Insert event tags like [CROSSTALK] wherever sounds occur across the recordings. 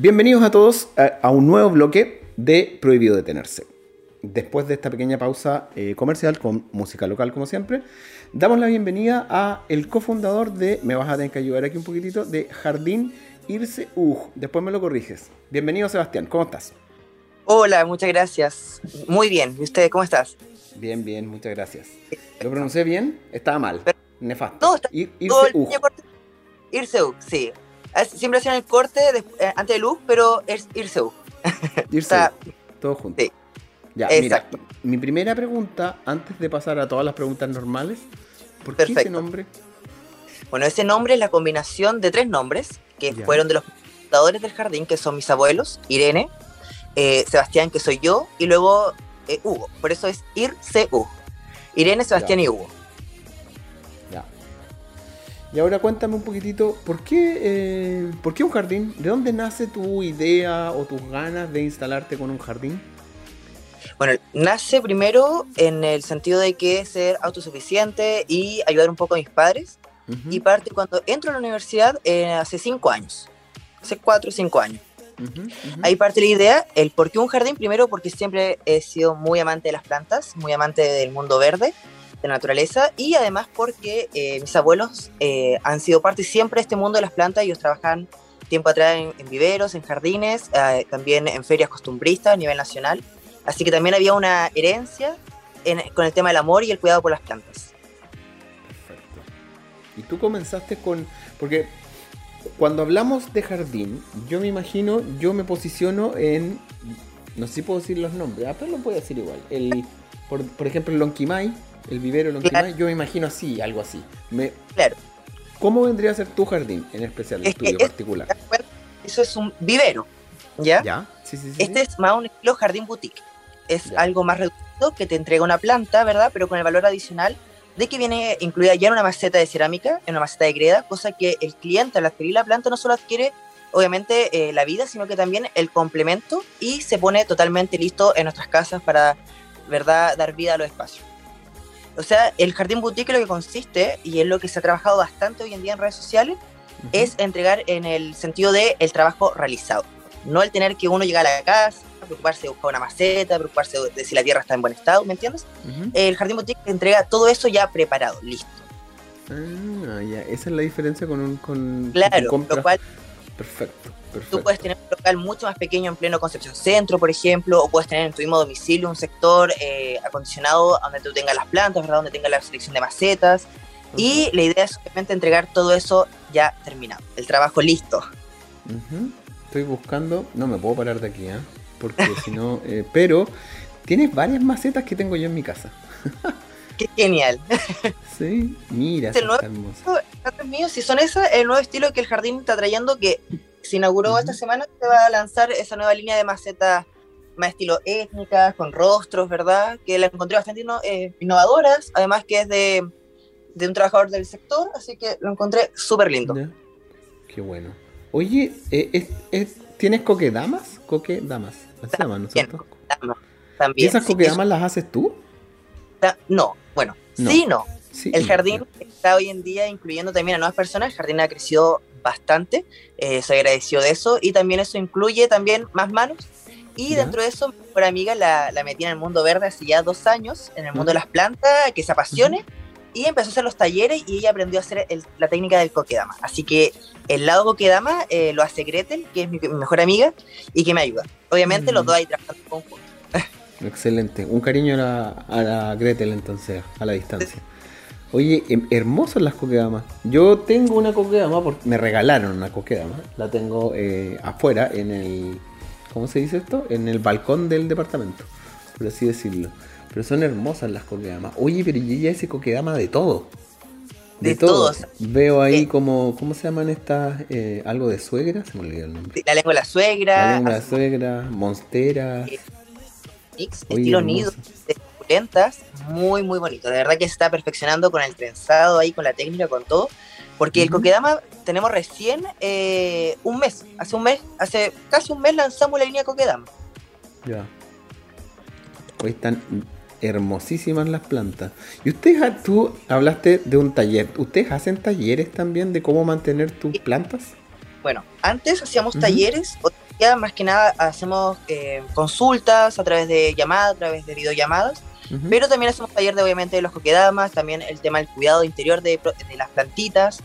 Bienvenidos a todos a, un nuevo bloque de Prohibido Detenerse. Después de esta pequeña pausa eh, comercial con música local como siempre, damos la bienvenida a el cofundador de, me vas a tener que ayudar aquí un poquitito, de Jardín Irse Ug. Después me lo corriges. Bienvenido Sebastián, ¿cómo estás? Hola, muchas gracias. Muy bien. ¿Y usted cómo estás? Bien, bien, muchas gracias. ¿Lo pronuncié bien? Estaba mal. Nefasto. No, está Irse. Irse Ug, sí. Siempre hacían el corte eh, antes de luz, pero es irse [LAUGHS] Irse todo junto. Sí. Ya, Exacto. mira, mi primera pregunta, antes de pasar a todas las preguntas normales, ¿por qué ese nombre? Bueno, ese nombre es la combinación de tres nombres que fueron de los fundadores del jardín, que son mis abuelos, Irene, eh, Sebastián, que soy yo, y luego eh, Hugo. Por eso es Irse Irene, Sebastián y Hugo. Y ahora cuéntame un poquitito, ¿por qué, eh, ¿por qué un jardín? ¿De dónde nace tu idea o tus ganas de instalarte con un jardín? Bueno, nace primero en el sentido de que ser autosuficiente y ayudar un poco a mis padres. Y parte cuando entro a la universidad eh, hace cinco años, hace cuatro o cinco años. Ahí parte la idea, el por qué un jardín, primero porque siempre he sido muy amante de las plantas, muy amante del mundo verde de naturaleza y además porque eh, mis abuelos eh, han sido parte siempre de este mundo de las plantas. Ellos trabajan tiempo atrás en, viveros, en jardines, eh, también en ferias costumbristas a nivel nacional. Así que también había una herencia con el tema del amor y el cuidado por las plantas. Perfecto. Y tú comenzaste con... Porque cuando hablamos de jardín, yo me imagino, yo me posiciono en... No sé si puedo decir los nombres, ah, pero lo puedo decir igual. El, por, por ejemplo, el Lonquimay, el vivero Lonquimay, yo me imagino así, algo así. Me, claro. ¿Cómo vendría a ser tu jardín en especial, el tuyo particular? Eso es un vivero, ¿ya? Ya, sí, sí, sí. Este es más un estilo jardín boutique. Es algo más reducido que te entrega una planta, ¿verdad? Pero con el valor adicional de que viene incluida ya en una maceta de cerámica, en una maceta de greda, cosa que el cliente al adquirir la planta no solo adquiere obviamente eh, la vida, sino que también el complemento y se pone totalmente listo en nuestras casas para, ¿verdad?, dar vida a los espacios. O sea, el jardín boutique lo que consiste, y es lo que se ha trabajado bastante hoy en día en redes sociales, es entregar en el sentido de el trabajo realizado. No el tener que uno llegar a la casa, preocuparse de buscar una maceta, preocuparse de si la tierra está en buen estado, ¿me entiendes? El jardín boutique entrega todo eso ya preparado, listo. Ah, ya, esa es la diferencia con un... Con, claro, lo cual... Perfecto. Tú puedes tener un local mucho más pequeño en pleno Concepción Centro, por ejemplo, o puedes tener en tu mismo domicilio un sector eh, acondicionado donde tú tengas las plantas, ¿verdad? donde tengas la selección de macetas. Y la idea es simplemente entregar todo eso ya terminado, el trabajo listo. Estoy buscando, no me puedo parar de aquí, ¿eh? porque [LAUGHS] si no, eh, pero tienes varias macetas que tengo yo en mi casa. [LAUGHS] Qué genial. Sí, mira, el nuevo, mío, si son esas, el nuevo estilo que el jardín está trayendo, que se inauguró esta semana, se va a lanzar esa nueva línea de macetas más estilo étnicas, con rostros, ¿verdad? Que la encontré bastante eh, innovadoras, además que es de, un trabajador del sector, así que lo encontré súper lindo. Qué bueno. Oye, eh, ¿tienes coquedamas? Coquedamas, ¿las llaman nosotros? También. ¿Y esas coquedamas las haces tú? No, bueno, sí, no. el jardín está hoy en día incluyendo también a nuevas personas, el jardín ha crecido bastante, eh, se agradeció de eso y también eso incluye también más manos y dentro de eso mi mejor amiga la, la, metí en el mundo verde hace ya dos años, en el mundo de las plantas, que se apasione y empezó a hacer los talleres y ella aprendió a hacer la técnica del coquedama. Así que el lado coquedama eh, lo hace Gretel, que es mi, mejor amiga y que me ayuda. Obviamente los mm. dos ahí trabajando conjunto. Excelente. Un cariño a la, a la Gretel entonces, a la distancia. Oye, em, hermosas las coquedamas. Yo tengo una coquedama, porque me regalaron una coquedama. La tengo eh, afuera, en el. ¿Cómo se dice esto? En el balcón del departamento, por así decirlo. Pero son hermosas las coquedamas. Oye, pero yo ya hice coquedama de todo. De, todos. Veo ahí como, ¿cómo se llaman estas? Eh, algo de suegra, se me olvidó el nombre. La lengua de la suegra. La lengua de la suegra, monsteras. estilo nido muy, muy bonito. De verdad que se está perfeccionando con el trenzado ahí, con la técnica, con todo. Porque el Coquedama tenemos recién eh, un mes, hace un mes, hace casi un mes lanzamos la línea Coquedama. Ya. Hoy están hermosísimas las plantas. Y ustedes, tú hablaste de un taller. ¿Ustedes hacen talleres también de cómo mantener tus plantas? Bueno, antes hacíamos talleres, día más que nada hacemos eh, consultas a través de llamadas, a través de videollamadas, pero también hacemos taller de obviamente de los coquedamas, también el tema del cuidado interior de, de las plantitas.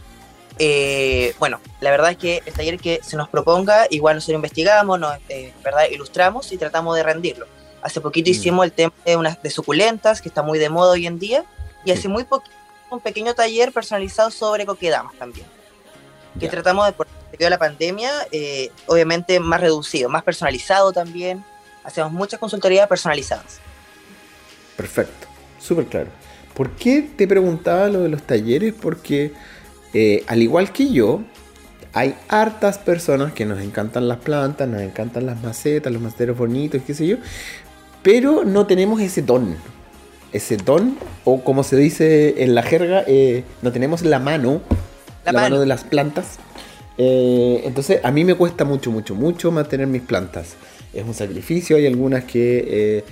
Eh, bueno, la verdad es que el taller que se nos proponga, igual nosotros investigamos, nos eh, ¿verdad? ilustramos y tratamos de rendirlo. Hace poquito mm. hicimos el tema de unas de suculentas, que está muy de moda hoy en día, y hace muy poquito un pequeño taller personalizado sobre coquedamas también. Que tratamos de, por de la pandemia, eh, obviamente más reducido, más personalizado también. Hacemos muchas consultorías personalizadas. Perfecto, súper claro. ¿Por qué te preguntaba lo de los talleres? Porque eh, al igual que yo, hay hartas personas que nos encantan las plantas, nos encantan las macetas, los maceteros bonitos, qué sé yo, pero no tenemos ese don. Ese don, o como se dice en la jerga, eh, no tenemos la mano, la, mano. de las plantas. Eh, entonces a mí me cuesta mucho, mucho, mucho mantener mis plantas. Es un sacrificio, hay algunas que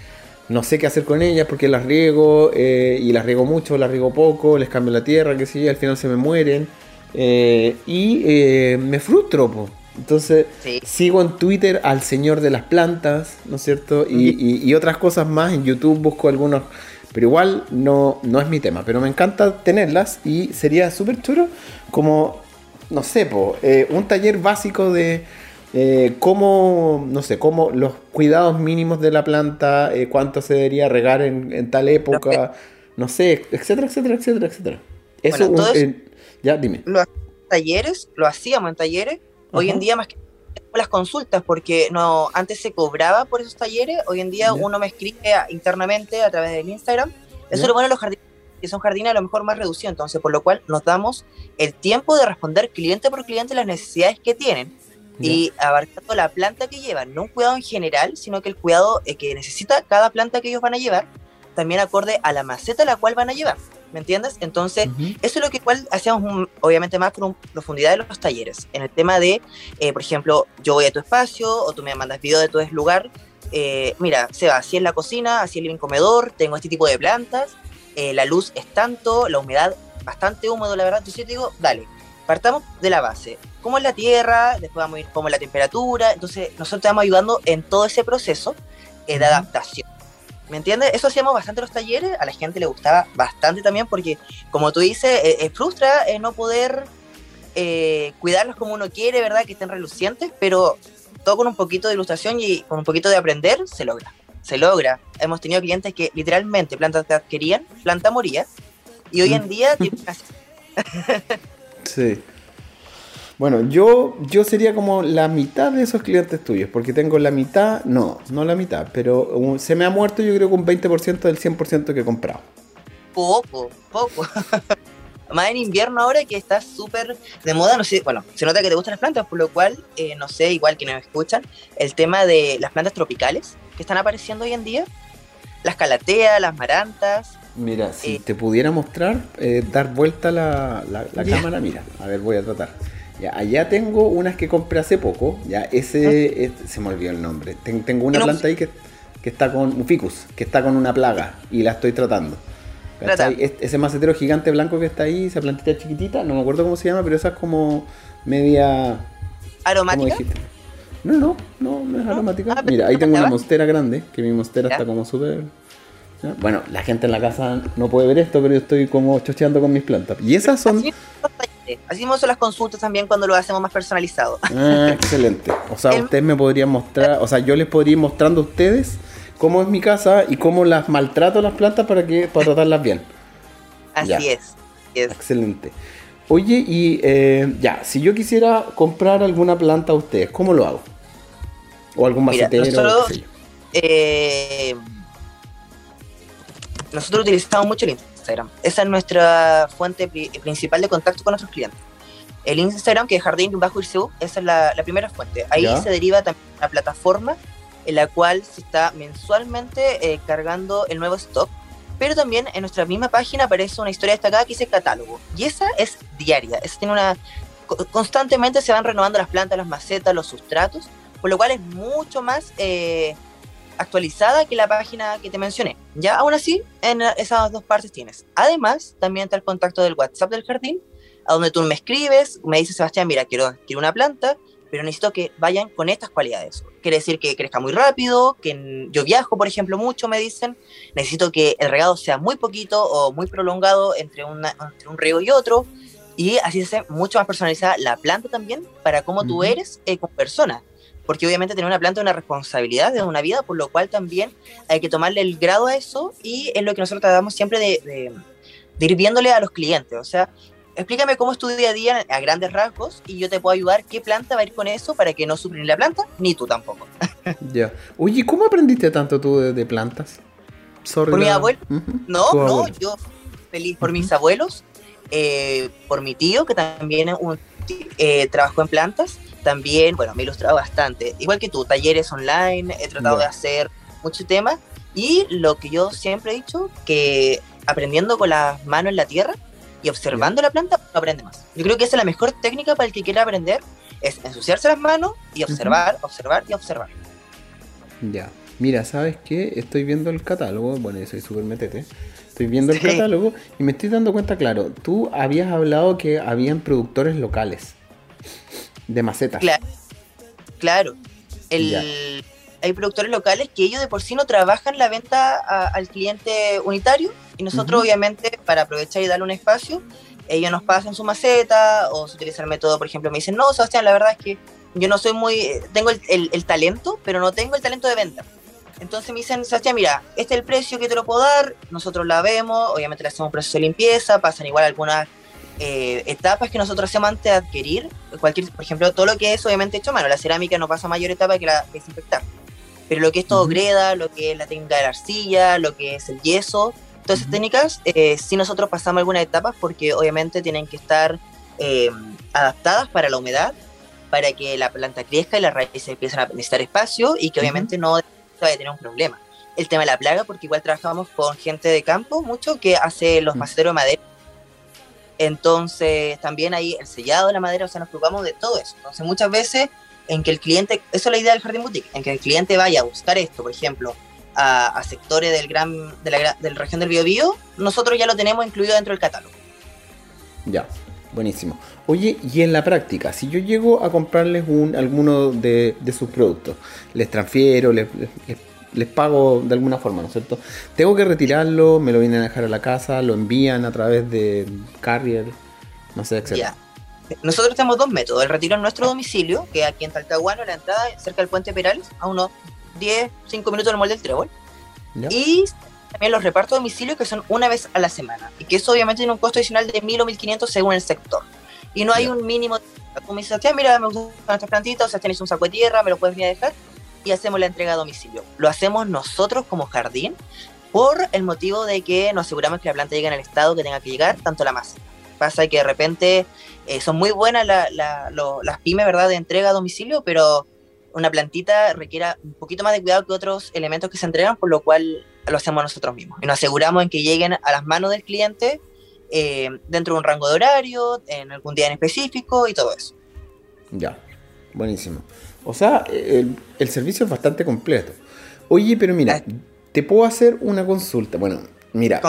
no sé qué hacer con ellas porque las riego eh, y las riego mucho, las riego poco, les cambio la tierra, que sí, al final se me mueren eh, y eh, me frustro. Entonces sigo en Twitter al señor de las plantas, ¿no es cierto? Y, otras cosas más, en YouTube busco algunos, pero igual no, no es mi tema, pero me encanta tenerlas y sería súper chulo como, no sé, un taller básico de eh, cómo, no sé, cómo los cuidados mínimos de la planta, eh, cuánto se debería regar en, tal época, no sé, etcétera, etcétera, etcétera, etcétera. Eso, eh, ya dime. Los talleres, lo hacíamos en talleres, hoy en día más que las consultas, porque no antes se cobraba por esos talleres, hoy en día uno me escribe internamente a través del Instagram. Eso lo bueno los jardines que son jardines a lo mejor más reducidos, entonces por lo cual nos damos el tiempo de responder cliente por cliente las necesidades que tienen y abarcando la planta que llevan, no un cuidado en general, sino que el cuidado eh, que necesita cada planta que ellos van a llevar, también acorde a la maceta la cual van a llevar, ¿me entiendes? Entonces, eso es lo que igual hacemos obviamente más con profundidad de los talleres, en el tema de, eh, por ejemplo, yo voy a tu espacio o tú me mandas video de tu lugar, eh, mira, Seba, así es la cocina, así es el comedor, tengo este tipo de plantas, la luz es tanto, la humedad bastante húmedo, la verdad, entonces yo te digo, dale, partamos de la base. ¿Cómo es la tierra? Después vamos a ir cómo es la temperatura. Entonces, nosotros te vamos ayudando en todo ese proceso eh, de adaptación. ¿Me entiendes? Eso hacíamos bastante en los talleres, a la gente le gustaba bastante también porque, como tú dices, eh, eh, frustra no poder cuidarlos como uno quiere, ¿verdad? Que estén relucientes, pero todo con un poquito de ilustración y con un poquito de aprender se logra. Se logra. Hemos tenido clientes que literalmente plantas te adquirían, planta moría, y hoy en día [LAUGHS] Sí. Bueno, yo, yo sería como la mitad de esos clientes tuyos, porque tengo la mitad, no, no la mitad, pero se me ha muerto yo creo que un 20% del 100% que he comprado. Poco, poco. [LAUGHS] Más en invierno ahora que está súper de moda, no sé, bueno, se nota que te gustan las plantas, por lo cual, eh, no sé, igual que nos escuchan, el tema de las plantas tropicales que están apareciendo hoy en día, las calateas, las marantas, Mira, si te pudiera mostrar, eh, dar vuelta la, la, cámara, mira, a ver, voy a tratar. Ya, allá tengo unas que compré hace poco, ya, ese, se me olvidó el nombre. tengo una planta ahí que, está con, un ficus, que está con una plaga y la estoy tratando. ese macetero gigante blanco que está ahí, esa plantita chiquitita, no me acuerdo cómo se llama, pero esa es como media... ¿Aromática? No, no, no, no es aromática. Ah, Mira, ahí tengo una mostera grande, que mi mostera está como súper bueno, la gente en la casa no puede ver esto, pero yo estoy como chocheando con mis plantas. Y esas son... Así son las consultas también cuando lo hacemos más personalizado. Ah, excelente. O sea, [LAUGHS] ustedes me podrían mostrar, o sea, yo les podría ir mostrando a ustedes cómo es mi casa y cómo las maltrato las plantas para que para tratarlas bien. [LAUGHS] Así es, Excelente. Oye, y eh, ya, si yo quisiera comprar alguna planta a ustedes, ¿cómo lo hago? O algún macetero. eh, nosotros utilizamos mucho el Instagram. Esa es nuestra fuente principal de contacto con nuestros clientes. El Instagram, que es Jardín Bajo esa es la, primera fuente. Ahí se deriva también una plataforma en la cual se está mensualmente eh, cargando el nuevo stock, pero también en nuestra misma página aparece una historia destacada que dice catálogo. Y esa es diaria, esa tiene una... Constantemente se van renovando las plantas, las macetas, los sustratos, por lo cual es mucho más... Eh, actualizada que la página que te mencioné. Ya aún así, en esas dos partes tienes. Además, también está el contacto del WhatsApp del jardín, a donde tú me escribes, me dices, Sebastián, mira, quiero, quiero una planta, pero necesito que vayan con estas cualidades. Quiere decir que crezca muy rápido, que yo viajo, por ejemplo, mucho, me dicen. Necesito que el regado sea muy poquito o muy prolongado entre, una, entre un riego y otro. Y así se hace mucho más personalizada la planta también para cómo tú eres eh, como persona. Porque obviamente tener una planta es una responsabilidad de una vida, por lo cual también hay que tomarle el grado a eso y es lo que nosotros tratamos siempre de, de, de ir viéndole a los clientes. O sea, explícame cómo es tu día a día a grandes rasgos y yo te puedo ayudar qué planta va a ir con eso para que no ni la planta ni tú tampoco. [LAUGHS] ya. Oye, ¿cómo aprendiste tanto tú de, plantas? por mi abuelo. No, no, yo feliz por mis abuelos, eh, por mi tío que también un, eh, trabajó en plantas. También, bueno, me he ilustrado bastante. Igual que tú, talleres online, he tratado de hacer muchos temas. Y lo que yo siempre he dicho, que aprendiendo con las manos en la tierra, y observando la planta aprende más. Yo creo que esa es la mejor técnica para el que quiera aprender, es ensuciarse las manos y observar, observar y observar. Ya. Mira, ¿sabes qué? Estoy viendo el catálogo, bueno, yo soy súper metete. Estoy viendo el catálogo y me estoy dando cuenta, claro, tú habías hablado que habían productores locales de macetas. Claro. claro. El, hay productores locales que ellos de por sí no trabajan la venta al cliente unitario y nosotros obviamente para aprovechar y darle un espacio, ellos nos pasan su maceta o se utiliza el método, por ejemplo, me dicen, no, Sebastián, la verdad es que yo no soy muy, tengo el, talento, pero no tengo el talento de venta. Entonces me dicen, Sebastián, mira, este es el precio que te lo puedo dar, nosotros la vemos, obviamente le hacemos un proceso de limpieza, pasan igual algunas eh, etapas que nosotros hacemos antes de adquirir, cualquier, por ejemplo, todo lo que es obviamente hecho a mano, la cerámica no pasa mayor etapa que la desinfectar pero lo que es todo greda, lo que es la técnica de la arcilla, lo que es el yeso, todas esas técnicas, eh, sí nosotros pasamos algunas etapas porque obviamente tienen que estar eh, adaptadas para la humedad, para que la planta crezca y las raíces empiecen a necesitar espacio y que obviamente no vaya a tener un problema. El tema de la plaga, porque igual trabajamos con gente de campo mucho que hace los maceteros de madera. Entonces, también ahí el sellado de la madera, o sea, nos preocupamos de todo eso. Entonces, muchas veces en que el cliente, eso es la idea del Jardín Boutique, en que el cliente vaya a buscar esto, por ejemplo, a, sectores del gran, de la, región del Biobío, nosotros ya lo tenemos incluido dentro del catálogo. Ya, buenísimo. Oye, y en la práctica, si yo llego a comprarles un, alguno de, sus productos, les transfiero, les, les, pago de alguna forma, ¿no es cierto? Tengo que retirarlo, me lo vienen a dejar a la casa, lo envían a través de carrier, no sé, etc. Nosotros tenemos dos métodos. El retiro en nuestro domicilio, que aquí en Talcahuano, la entrada cerca del puente Perales, a unos 10, 5 minutos del molde del Trébol. Y también los repartos de domicilio, que son una vez a la semana. Y que eso obviamente tiene un costo adicional de 1000 o 1500 según el sector. Y no hay un mínimo. Me dices, mira, me gustan estas plantitas, o sea, tienes un saco de tierra, me lo puedes venir a dejar. Y hacemos la entrega a domicilio. Lo hacemos nosotros como jardín por el motivo de que nos aseguramos que la planta llegue en el estado que tenga que llegar, tanto la masa. Pasa que de repente eh, son muy buenas las pymes, ¿verdad?, de entrega a domicilio, pero una plantita requiere un poquito más de cuidado que otros elementos que se entregan, por lo cual lo hacemos nosotros mismos. Y nos aseguramos en que lleguen a las manos del cliente eh, dentro de un rango de horario, en algún día en específico y todo eso. Ya, buenísimo. O sea, el, el servicio es bastante completo. Oye, pero mira, te puedo hacer una consulta. Bueno, Mira,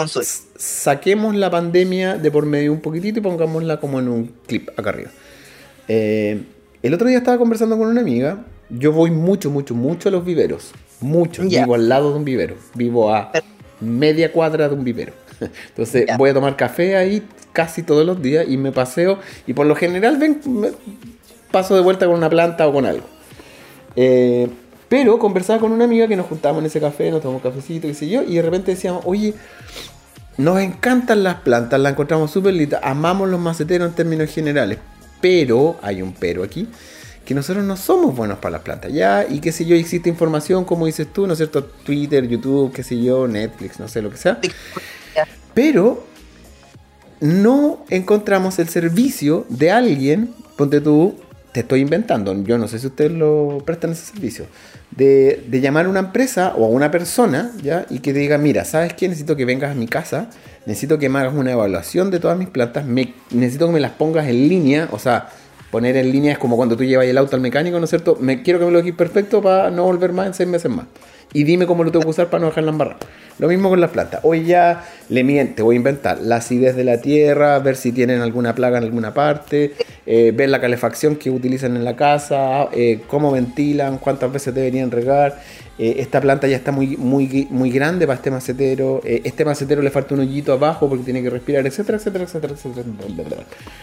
saquemos la pandemia de por medio un poquitito y pongámosla como en un clip acá arriba. Eh, el otro día estaba conversando con una amiga. Yo voy mucho, mucho, mucho a los viveros. Mucho. Vivo al lado de un vivero. Vivo a media cuadra de un vivero. [LAUGHS] Entonces voy a tomar café ahí casi todos los días y me paseo. Y por lo general ven, paso de vuelta con una planta o con algo. Eh, pero conversaba con una amiga que nos juntábamos en ese café, nos tomamos cafecito, qué sé yo, y de repente decíamos, oye, nos encantan las plantas, las encontramos súper lindas, amamos los maceteros en términos generales, pero, hay un pero aquí, que nosotros no somos buenos para las plantas, ya, y qué sé yo, existe información, como dices tú, ¿no es cierto? Twitter, YouTube, qué sé yo, Netflix, no sé lo que sea. Pero no encontramos el servicio de alguien, ponte tú, te estoy inventando, yo no sé si ustedes lo prestan ese servicio, de, llamar a una empresa o a una persona, ¿ya? Y que te diga, mira, ¿sabes qué? Necesito que vengas a mi casa, necesito que me hagas una evaluación de todas mis plantas, me, necesito que me las pongas en línea, o sea, poner en línea es como cuando tú llevas el auto al mecánico, ¿no es cierto? Me, quiero que me lo dejes perfecto para no volver más en seis meses más. y dime cómo lo tengo que usar para no dejarla embarrada. Lo mismo con las plantas. Hoy ya le miente, voy a inventar la acidez de la tierra, ver si tienen alguna plaga en alguna parte, eh, ver la calefacción que utilizan en la casa, eh, cómo ventilan, cuántas veces deberían regar. Eh, esta planta ya está muy, muy, muy grande para este macetero. este macetero le falta un hoyito abajo porque tiene que respirar, etcétera, etcétera, etcétera, etcétera.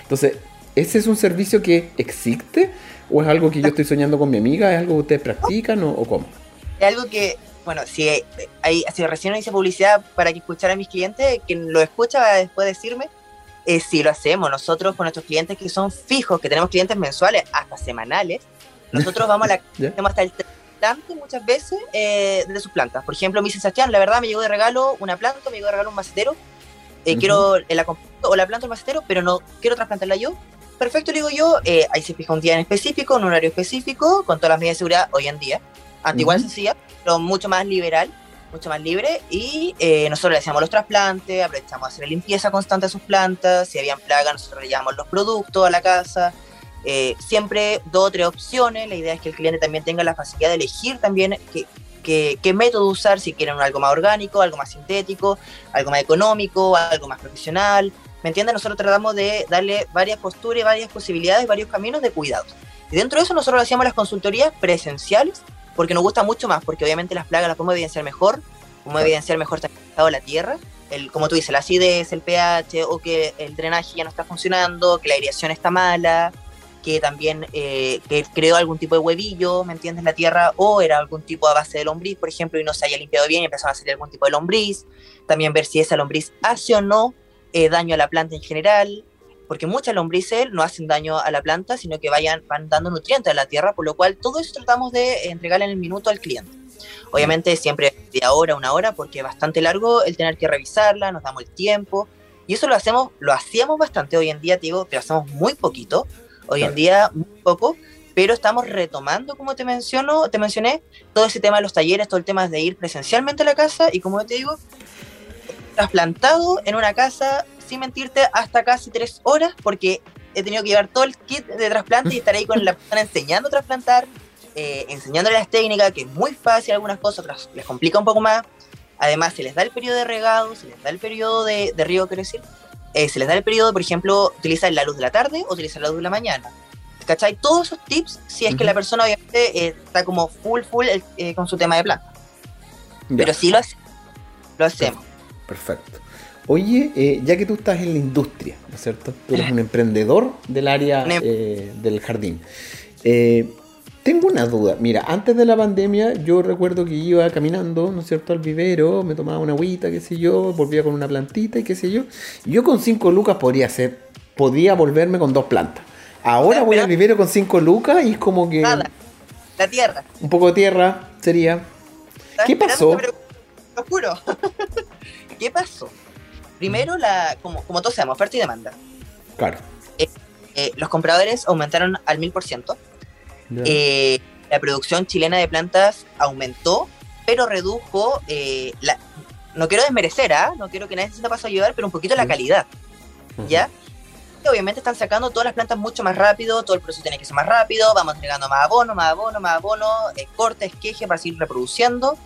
Entonces, ¿ese es un servicio que existe? ¿O es algo que yo estoy soñando con mi amiga? ¿Es algo que ustedes practican o, o cómo? Es algo que bueno, si, hay, si recién hice publicidad para que escuchara a mis clientes, quien lo escucha va a después decirme, eh, si lo hacemos nosotros con nuestros clientes que son fijos, que tenemos clientes mensuales hasta semanales, [LAUGHS] nosotros vamos a la hasta el plante muchas veces eh, de sus plantas. Por ejemplo, me dice Sebastián, la verdad me llegó de regalo una planta, me llegó de regalo un macetero, eh, quiero la o la planta o el macetero, pero no quiero trasplantarla yo. Perfecto, le digo yo, eh, ahí se fija un día en específico, un horario específico, con todas las medidas de seguridad hoy en día. Antes igual sencilla, pero mucho más liberal, mucho más libre. Y eh, nosotros le hacíamos los trasplantes, aprovechamos a hacer limpieza constante de sus plantas. Si habían plagas, nosotros le llevamos los productos a la casa. Eh, siempre dos o tres opciones. La idea es que el cliente también tenga la facilidad de elegir también qué, qué, método usar, si quieren algo más orgánico, algo más sintético, algo más económico, algo más profesional. ¿Me entiendes? Nosotros tratamos de darle varias posturas, varias posibilidades, varios caminos de cuidados. Y dentro de eso nosotros hacíamos las consultorías presenciales porque nos gusta mucho más, porque obviamente las plagas las podemos evidenciar mejor, podemos evidenciar mejor también el estado de la tierra, el, como tú dices, la acidez, el pH, o que el drenaje ya no está funcionando, que la aireación está mala, que también eh, que creó algún tipo de huevillo, ¿me entiendes? La tierra, o era algún tipo de base de lombriz, por ejemplo, y no se haya limpiado bien y empezó a salir algún tipo de lombriz. También ver si esa lombriz hace o no eh, daño a la planta en general, porque muchas lombrices no hacen daño a la planta, sino que vayan, van dando nutrientes a la tierra, por lo cual todo eso tratamos de entregarle en el minuto al cliente. Obviamente siempre de hora, una hora, porque es bastante largo el tener que revisarla, nos damos el tiempo, y eso lo hacemos, lo hacíamos bastante hoy en día, digo, pero hacemos muy poquito, hoy en día muy poco, pero estamos retomando, como te menciono, te mencioné, todo ese tema de los talleres, todo el tema de ir presencialmente a la casa, y como te digo, trasplantado en una casa sin mentirte, hasta casi tres horas, porque he tenido que llevar todo el kit de trasplante y estar ahí con la [LAUGHS] persona enseñando a trasplantar, eh, enseñándole las técnicas, que es muy fácil algunas cosas, otras les complica un poco más. Además, se les da el periodo de regado, se les da el periodo de, de río, quiero decir. Eh, se les da el periodo, por ejemplo, utilizar la luz de la tarde o utilizar la luz de la mañana. ¿Cachai? Todos esos tips, si es que la persona obviamente eh, está como full, full con su tema de planta. Pero sí lo, lo hacemos. Perfecto. Oye, eh, ya que tú estás en la industria, ¿no es cierto? Tú eres un emprendedor del área eh, del jardín. Eh, tengo una duda. Mira, antes de la pandemia yo recuerdo que iba caminando, ¿no es cierto?, al vivero, me tomaba una agüita, qué sé yo, volvía con una plantita y qué sé yo. Yo con cinco lucas podría hacer, podía volverme con dos plantas. Ahora voy al vivero con cinco lucas y es como que... Nada. La tierra. Un poco de tierra sería. ¿Qué pasó? Lo juro. ¿Qué pasó? Primero, la, como, como todos sabemos, oferta y demanda. Claro. Eh, eh, los compradores aumentaron al mil por ciento. Eh, la producción chilena de plantas aumentó, pero redujo la, no quiero desmerecer, ¿ah? no quiero que nadie se paso a ayudar, pero un poquito la calidad. ¿Ya? Obviamente están sacando todas las plantas mucho más rápido, todo el proceso tiene que ser más rápido, vamos entregando más abono, más abono, más abono, corte, esqueje para seguir reproduciendo.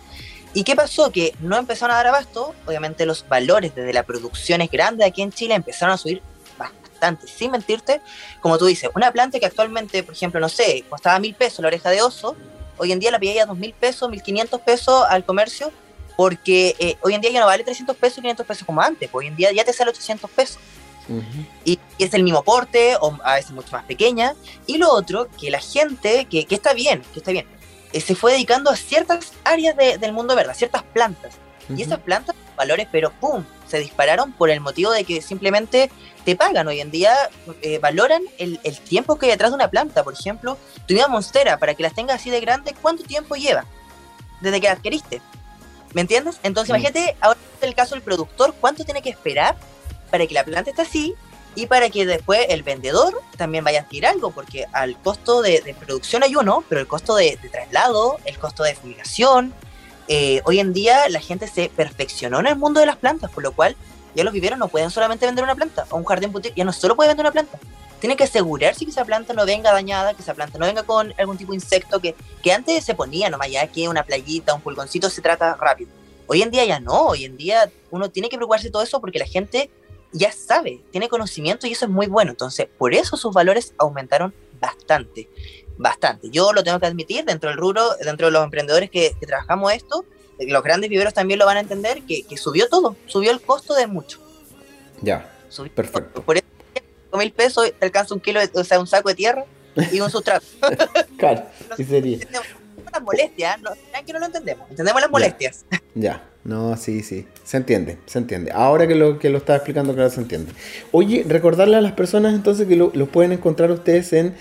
¿Y qué pasó? Que no empezaron a dar abasto, obviamente los valores desde las producciones grandes aquí en Chile empezaron a subir bastante, sin mentirte, como tú dices, una planta que actualmente, por ejemplo, no sé, costaba mil pesos la oreja de oso, hoy en día la pide a dos mil pesos, mil quinientos pesos al comercio, porque eh, hoy en día ya no vale 300 pesos, 500 pesos como antes, hoy en día ya te sale 800 pesos. y, es el mismo porte, o a veces mucho más pequeña. Y lo otro, que la gente, que, que está bien, que está bien, eh, se fue dedicando a ciertas áreas del mundo verde, a ciertas plantas. Y esas plantas, valores, pero ¡pum! Se dispararon por el motivo de que simplemente te pagan. Hoy en día eh, valoran el, tiempo que hay detrás de una planta. Por ejemplo, tu vida monstera, para que las tengas así de grande, ¿cuánto tiempo lleva? Desde que la adquiriste. ¿Me entiendes? Entonces, imagínate, ahora en el caso del productor, ¿cuánto tiene que esperar para que la planta esté así y para que después el vendedor también vaya a adquirir algo, porque al costo de, producción hay uno, pero el costo de, traslado, el costo de fumigación, eh, hoy en día la gente se perfeccionó en el mundo de las plantas, por lo cual ya los viveros no pueden solamente vender una planta, o un jardín boutique ya no solo puede vender una planta, tiene que asegurarse que esa planta no venga dañada, que esa planta no venga con algún tipo de insecto que, que antes se ponía nomás, ya que una playita, un pulgoncito se trata rápido. Hoy en día ya no, hoy en día uno tiene que preocuparse de todo eso porque la gente ya sabe, tiene conocimiento y eso es muy bueno. Entonces, por eso sus valores aumentaron bastante, bastante. Yo lo tengo que admitir, dentro del rubro, dentro de los emprendedores que, trabajamos esto, los grandes viveros también lo van a entender, que, subió todo, subió el costo de mucho. Ya, perfecto. Por eso, con mil pesos te alcanza un kilo, o sea, un saco de tierra y un sustrato. [LAUGHS] claro, sí sería las molestias, no, que no lo entendemos, entendemos las molestias. Ya, no, sí, sí, se entiende, se entiende. Ahora que lo que lo está explicando, claro, se entiende. Oye, recordarle a las personas entonces que lo, pueden encontrar ustedes en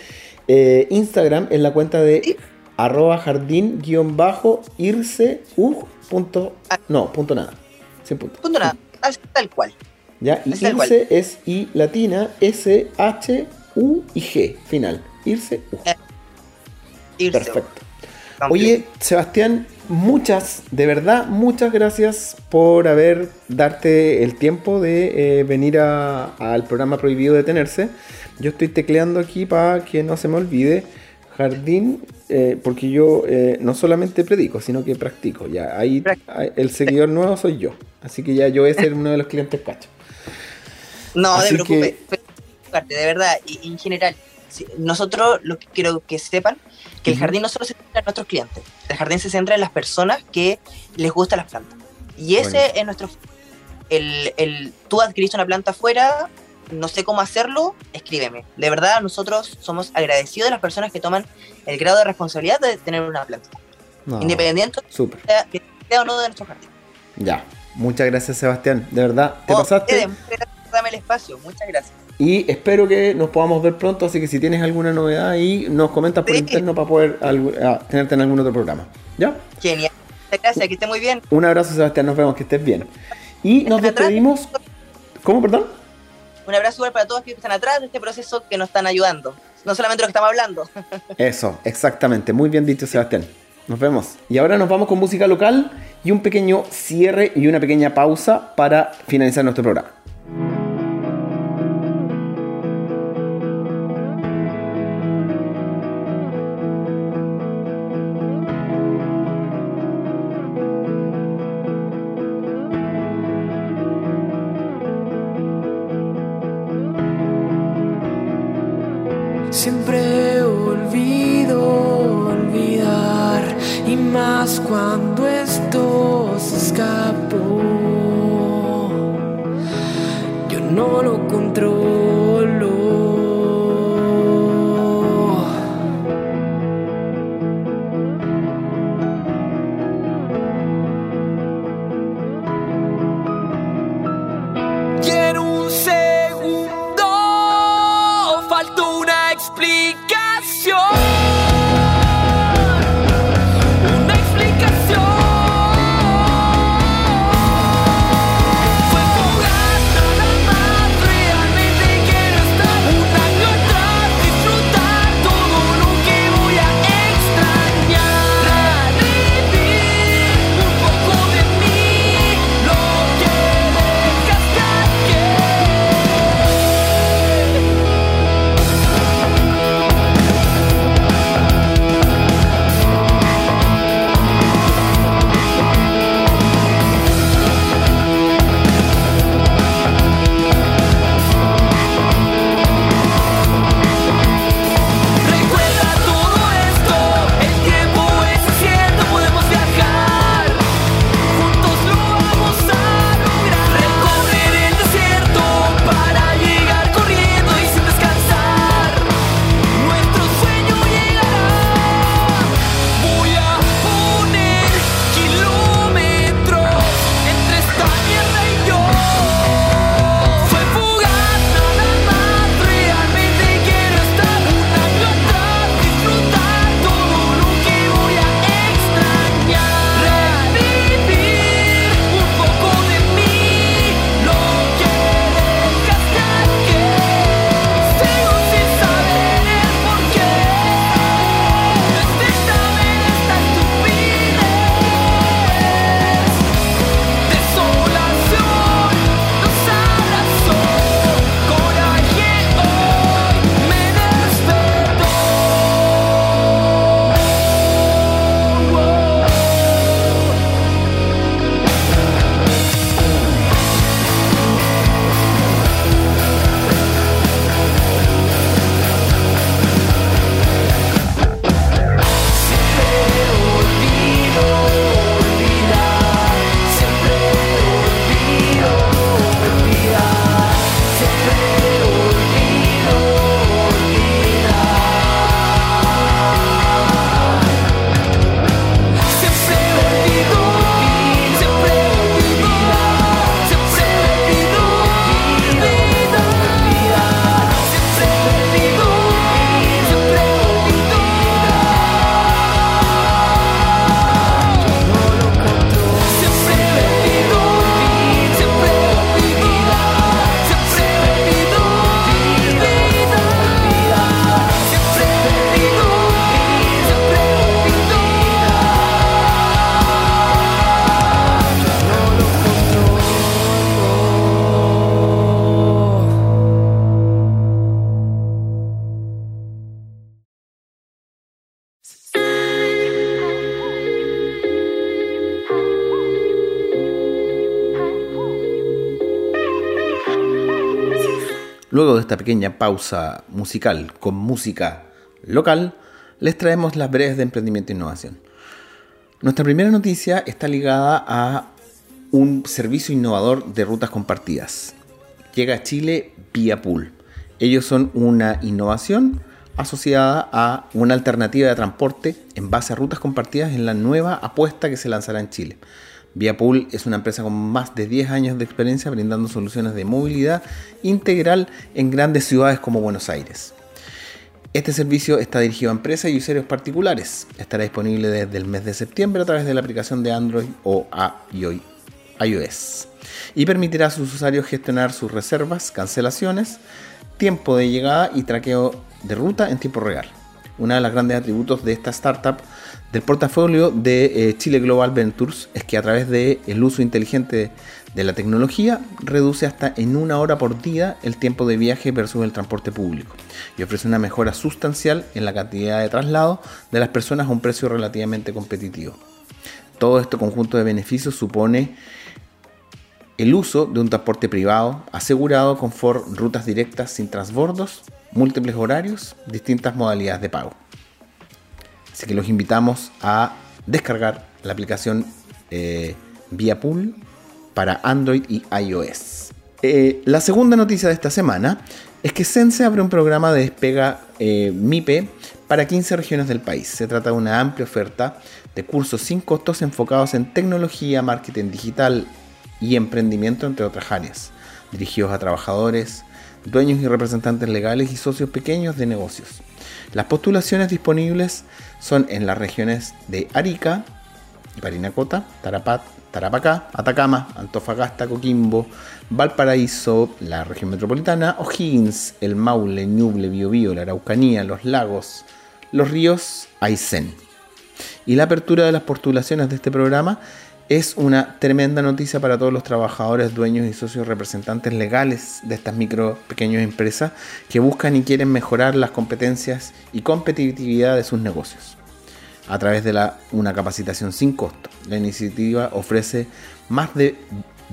eh, Instagram, en la cuenta de arroba jardín-irse, ah. no, punto nada, sin punto. Punto nada, tal cual. Ya, y irse es I latina, S, H, U y G, final. Irse, U. Eh, irse, Perfecto. Oye, Sebastián, muchas, de verdad, muchas gracias por haber darte el tiempo de eh, venir al programa Prohibido Detenerse. Yo estoy tecleando aquí para que no se me olvide. Jardín, eh, porque yo eh, no solamente predico, sino que practico. Ya, ahí el seguidor nuevo soy yo. Así que ya yo voy a ser uno de los clientes cacho. No, de preocupes. De verdad, y en general, nosotros lo que quiero que sepan que el jardín no solo se centra en nuestros clientes, el jardín se centra en las personas que les gustan las plantas. Y ese es nuestro... El, el, tú adquiriste una planta afuera, no sé cómo hacerlo, escríbeme. De verdad, nosotros somos agradecidos de las personas que toman el grado de responsabilidad de tener una planta. Independiente super. que sea o no de nuestro jardín. Ya, muchas gracias Sebastián, de verdad, te oh, pasaste. Dame el espacio, muchas gracias. Y espero que nos podamos ver pronto, así que si tienes alguna novedad ahí, nos comentas por interno para poder tenerte en algún otro programa. ¿Ya? Genial. Gracias, que esté muy bien. Un abrazo, Sebastián, nos vemos, que estés bien. Y nos despedimos. ¿Cómo, perdón? Un abrazo igual para todos los que están atrás de este proceso que nos están ayudando. No solamente los que estamos hablando. [LAUGHS] Eso, exactamente. Muy bien dicho, Sebastián. Nos vemos. Y ahora nos vamos con música local y un pequeño cierre y una pequeña pausa para finalizar nuestro programa. Esta pequeña pausa musical con música local, les traemos las breves de emprendimiento e innovación. Nuestra primera noticia está ligada a un servicio innovador de rutas compartidas. Llega a Chile vía pool. Ellos son una innovación asociada a una alternativa de transporte en base a rutas compartidas en la nueva apuesta que se lanzará en Chile. Viapool es una empresa con más de 10 años de experiencia brindando soluciones de movilidad integral en grandes ciudades como Buenos Aires. Este servicio está dirigido a empresas y usuarios particulares. Estará disponible desde el mes de septiembre a través de la aplicación de Android o iOS y permitirá a sus usuarios gestionar sus reservas, cancelaciones, tiempo de llegada y traqueo de ruta en tiempo real. Uno de los grandes atributos de esta startup del portafolio de eh, Chile Global Ventures es que a través del el uso inteligente de la tecnología reduce hasta en una hora por día el tiempo de viaje versus el transporte público y ofrece una mejora sustancial en la cantidad de traslado de las personas a un precio relativamente competitivo. Todo este conjunto de beneficios supone el uso de un transporte privado asegurado con rutas directas sin transbordos, múltiples horarios, distintas modalidades de pago. Así que los invitamos a descargar la aplicación eh, Via Pool para Android y iOS. Eh, la segunda noticia de esta semana es que Sense abre un programa de despega eh, MIPE para 15 regiones del país. Se trata de una amplia oferta de cursos sin costos enfocados en tecnología, marketing digital y emprendimiento, entre otras áreas, dirigidos a trabajadores, dueños y representantes legales y socios pequeños de negocios. Las postulaciones disponibles son en las regiones de Arica, Parinacota, Tarapacá, Atacama, Antofagasta, Coquimbo, Valparaíso, la región metropolitana, O'Higgins, El Maule, Ñuble, Biobío, la Araucanía, los lagos, los ríos, Aysén. Y la apertura de las postulaciones de este programa es una tremenda noticia para todos los trabajadores, dueños y socios representantes legales de estas micro pequeñas empresas que buscan y quieren mejorar las competencias y competitividad de sus negocios a través de la, una capacitación sin costo. La iniciativa ofrece más de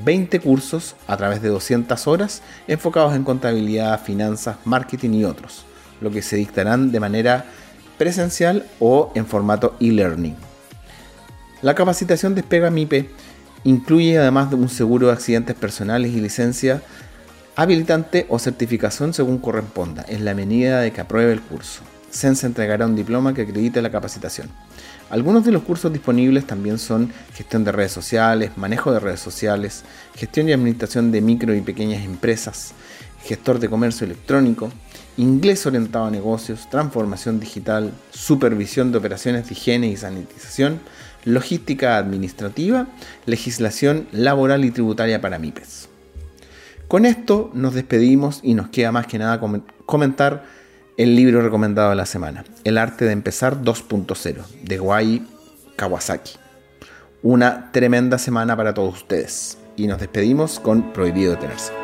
20 cursos a través de 200 horas enfocados en contabilidad, finanzas, marketing y otros, lo que se dictarán de manera presencial o en formato e-learning. La capacitación Despega MIPE incluye además de un seguro de accidentes personales y licencia habilitante o certificación según corresponda, en la medida de que apruebe el curso. Sense entregará un diploma que acredite la capacitación. Algunos de los cursos disponibles también son gestión de redes sociales, manejo de redes sociales, gestión y administración de micro y pequeñas empresas, gestor de comercio electrónico, inglés orientado a negocios, transformación digital, supervisión de operaciones de higiene y sanitización, logística administrativa, legislación laboral y tributaria para MIPES. Con esto nos despedimos y nos queda más que nada comentar el libro recomendado de la semana, El arte de empezar 2.0, de Wai Kawasaki. Una tremenda semana para todos ustedes y nos despedimos con Prohibido Detenerse.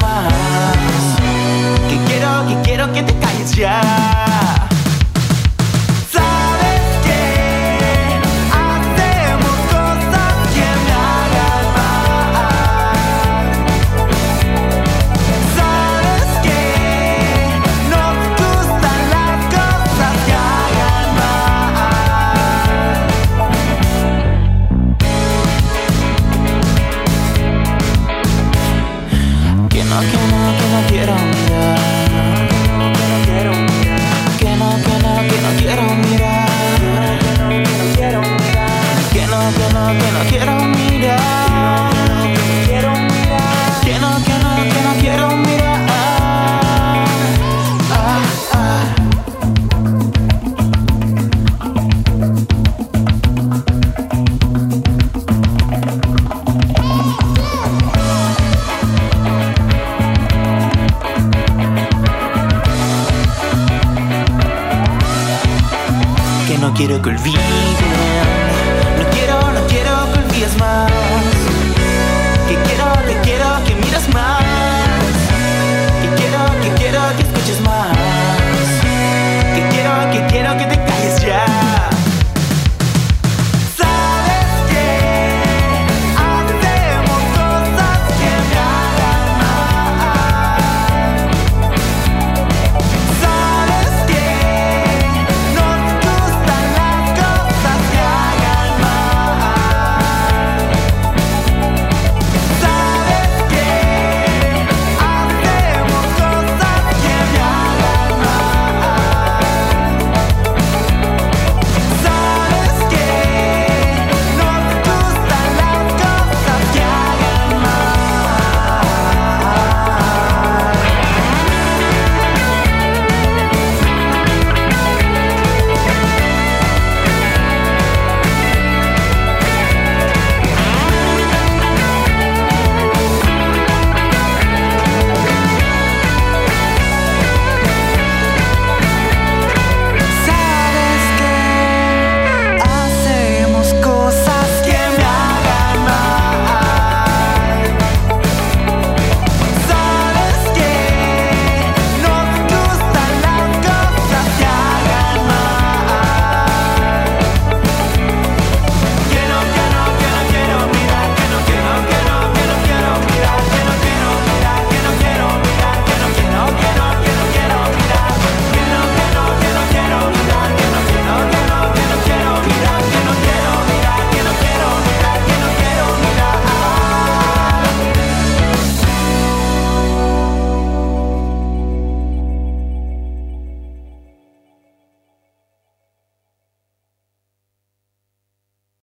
más. Que quiero, que quiero que te calles ya. No quiero que olvides, no quiero, no quiero que olvides más.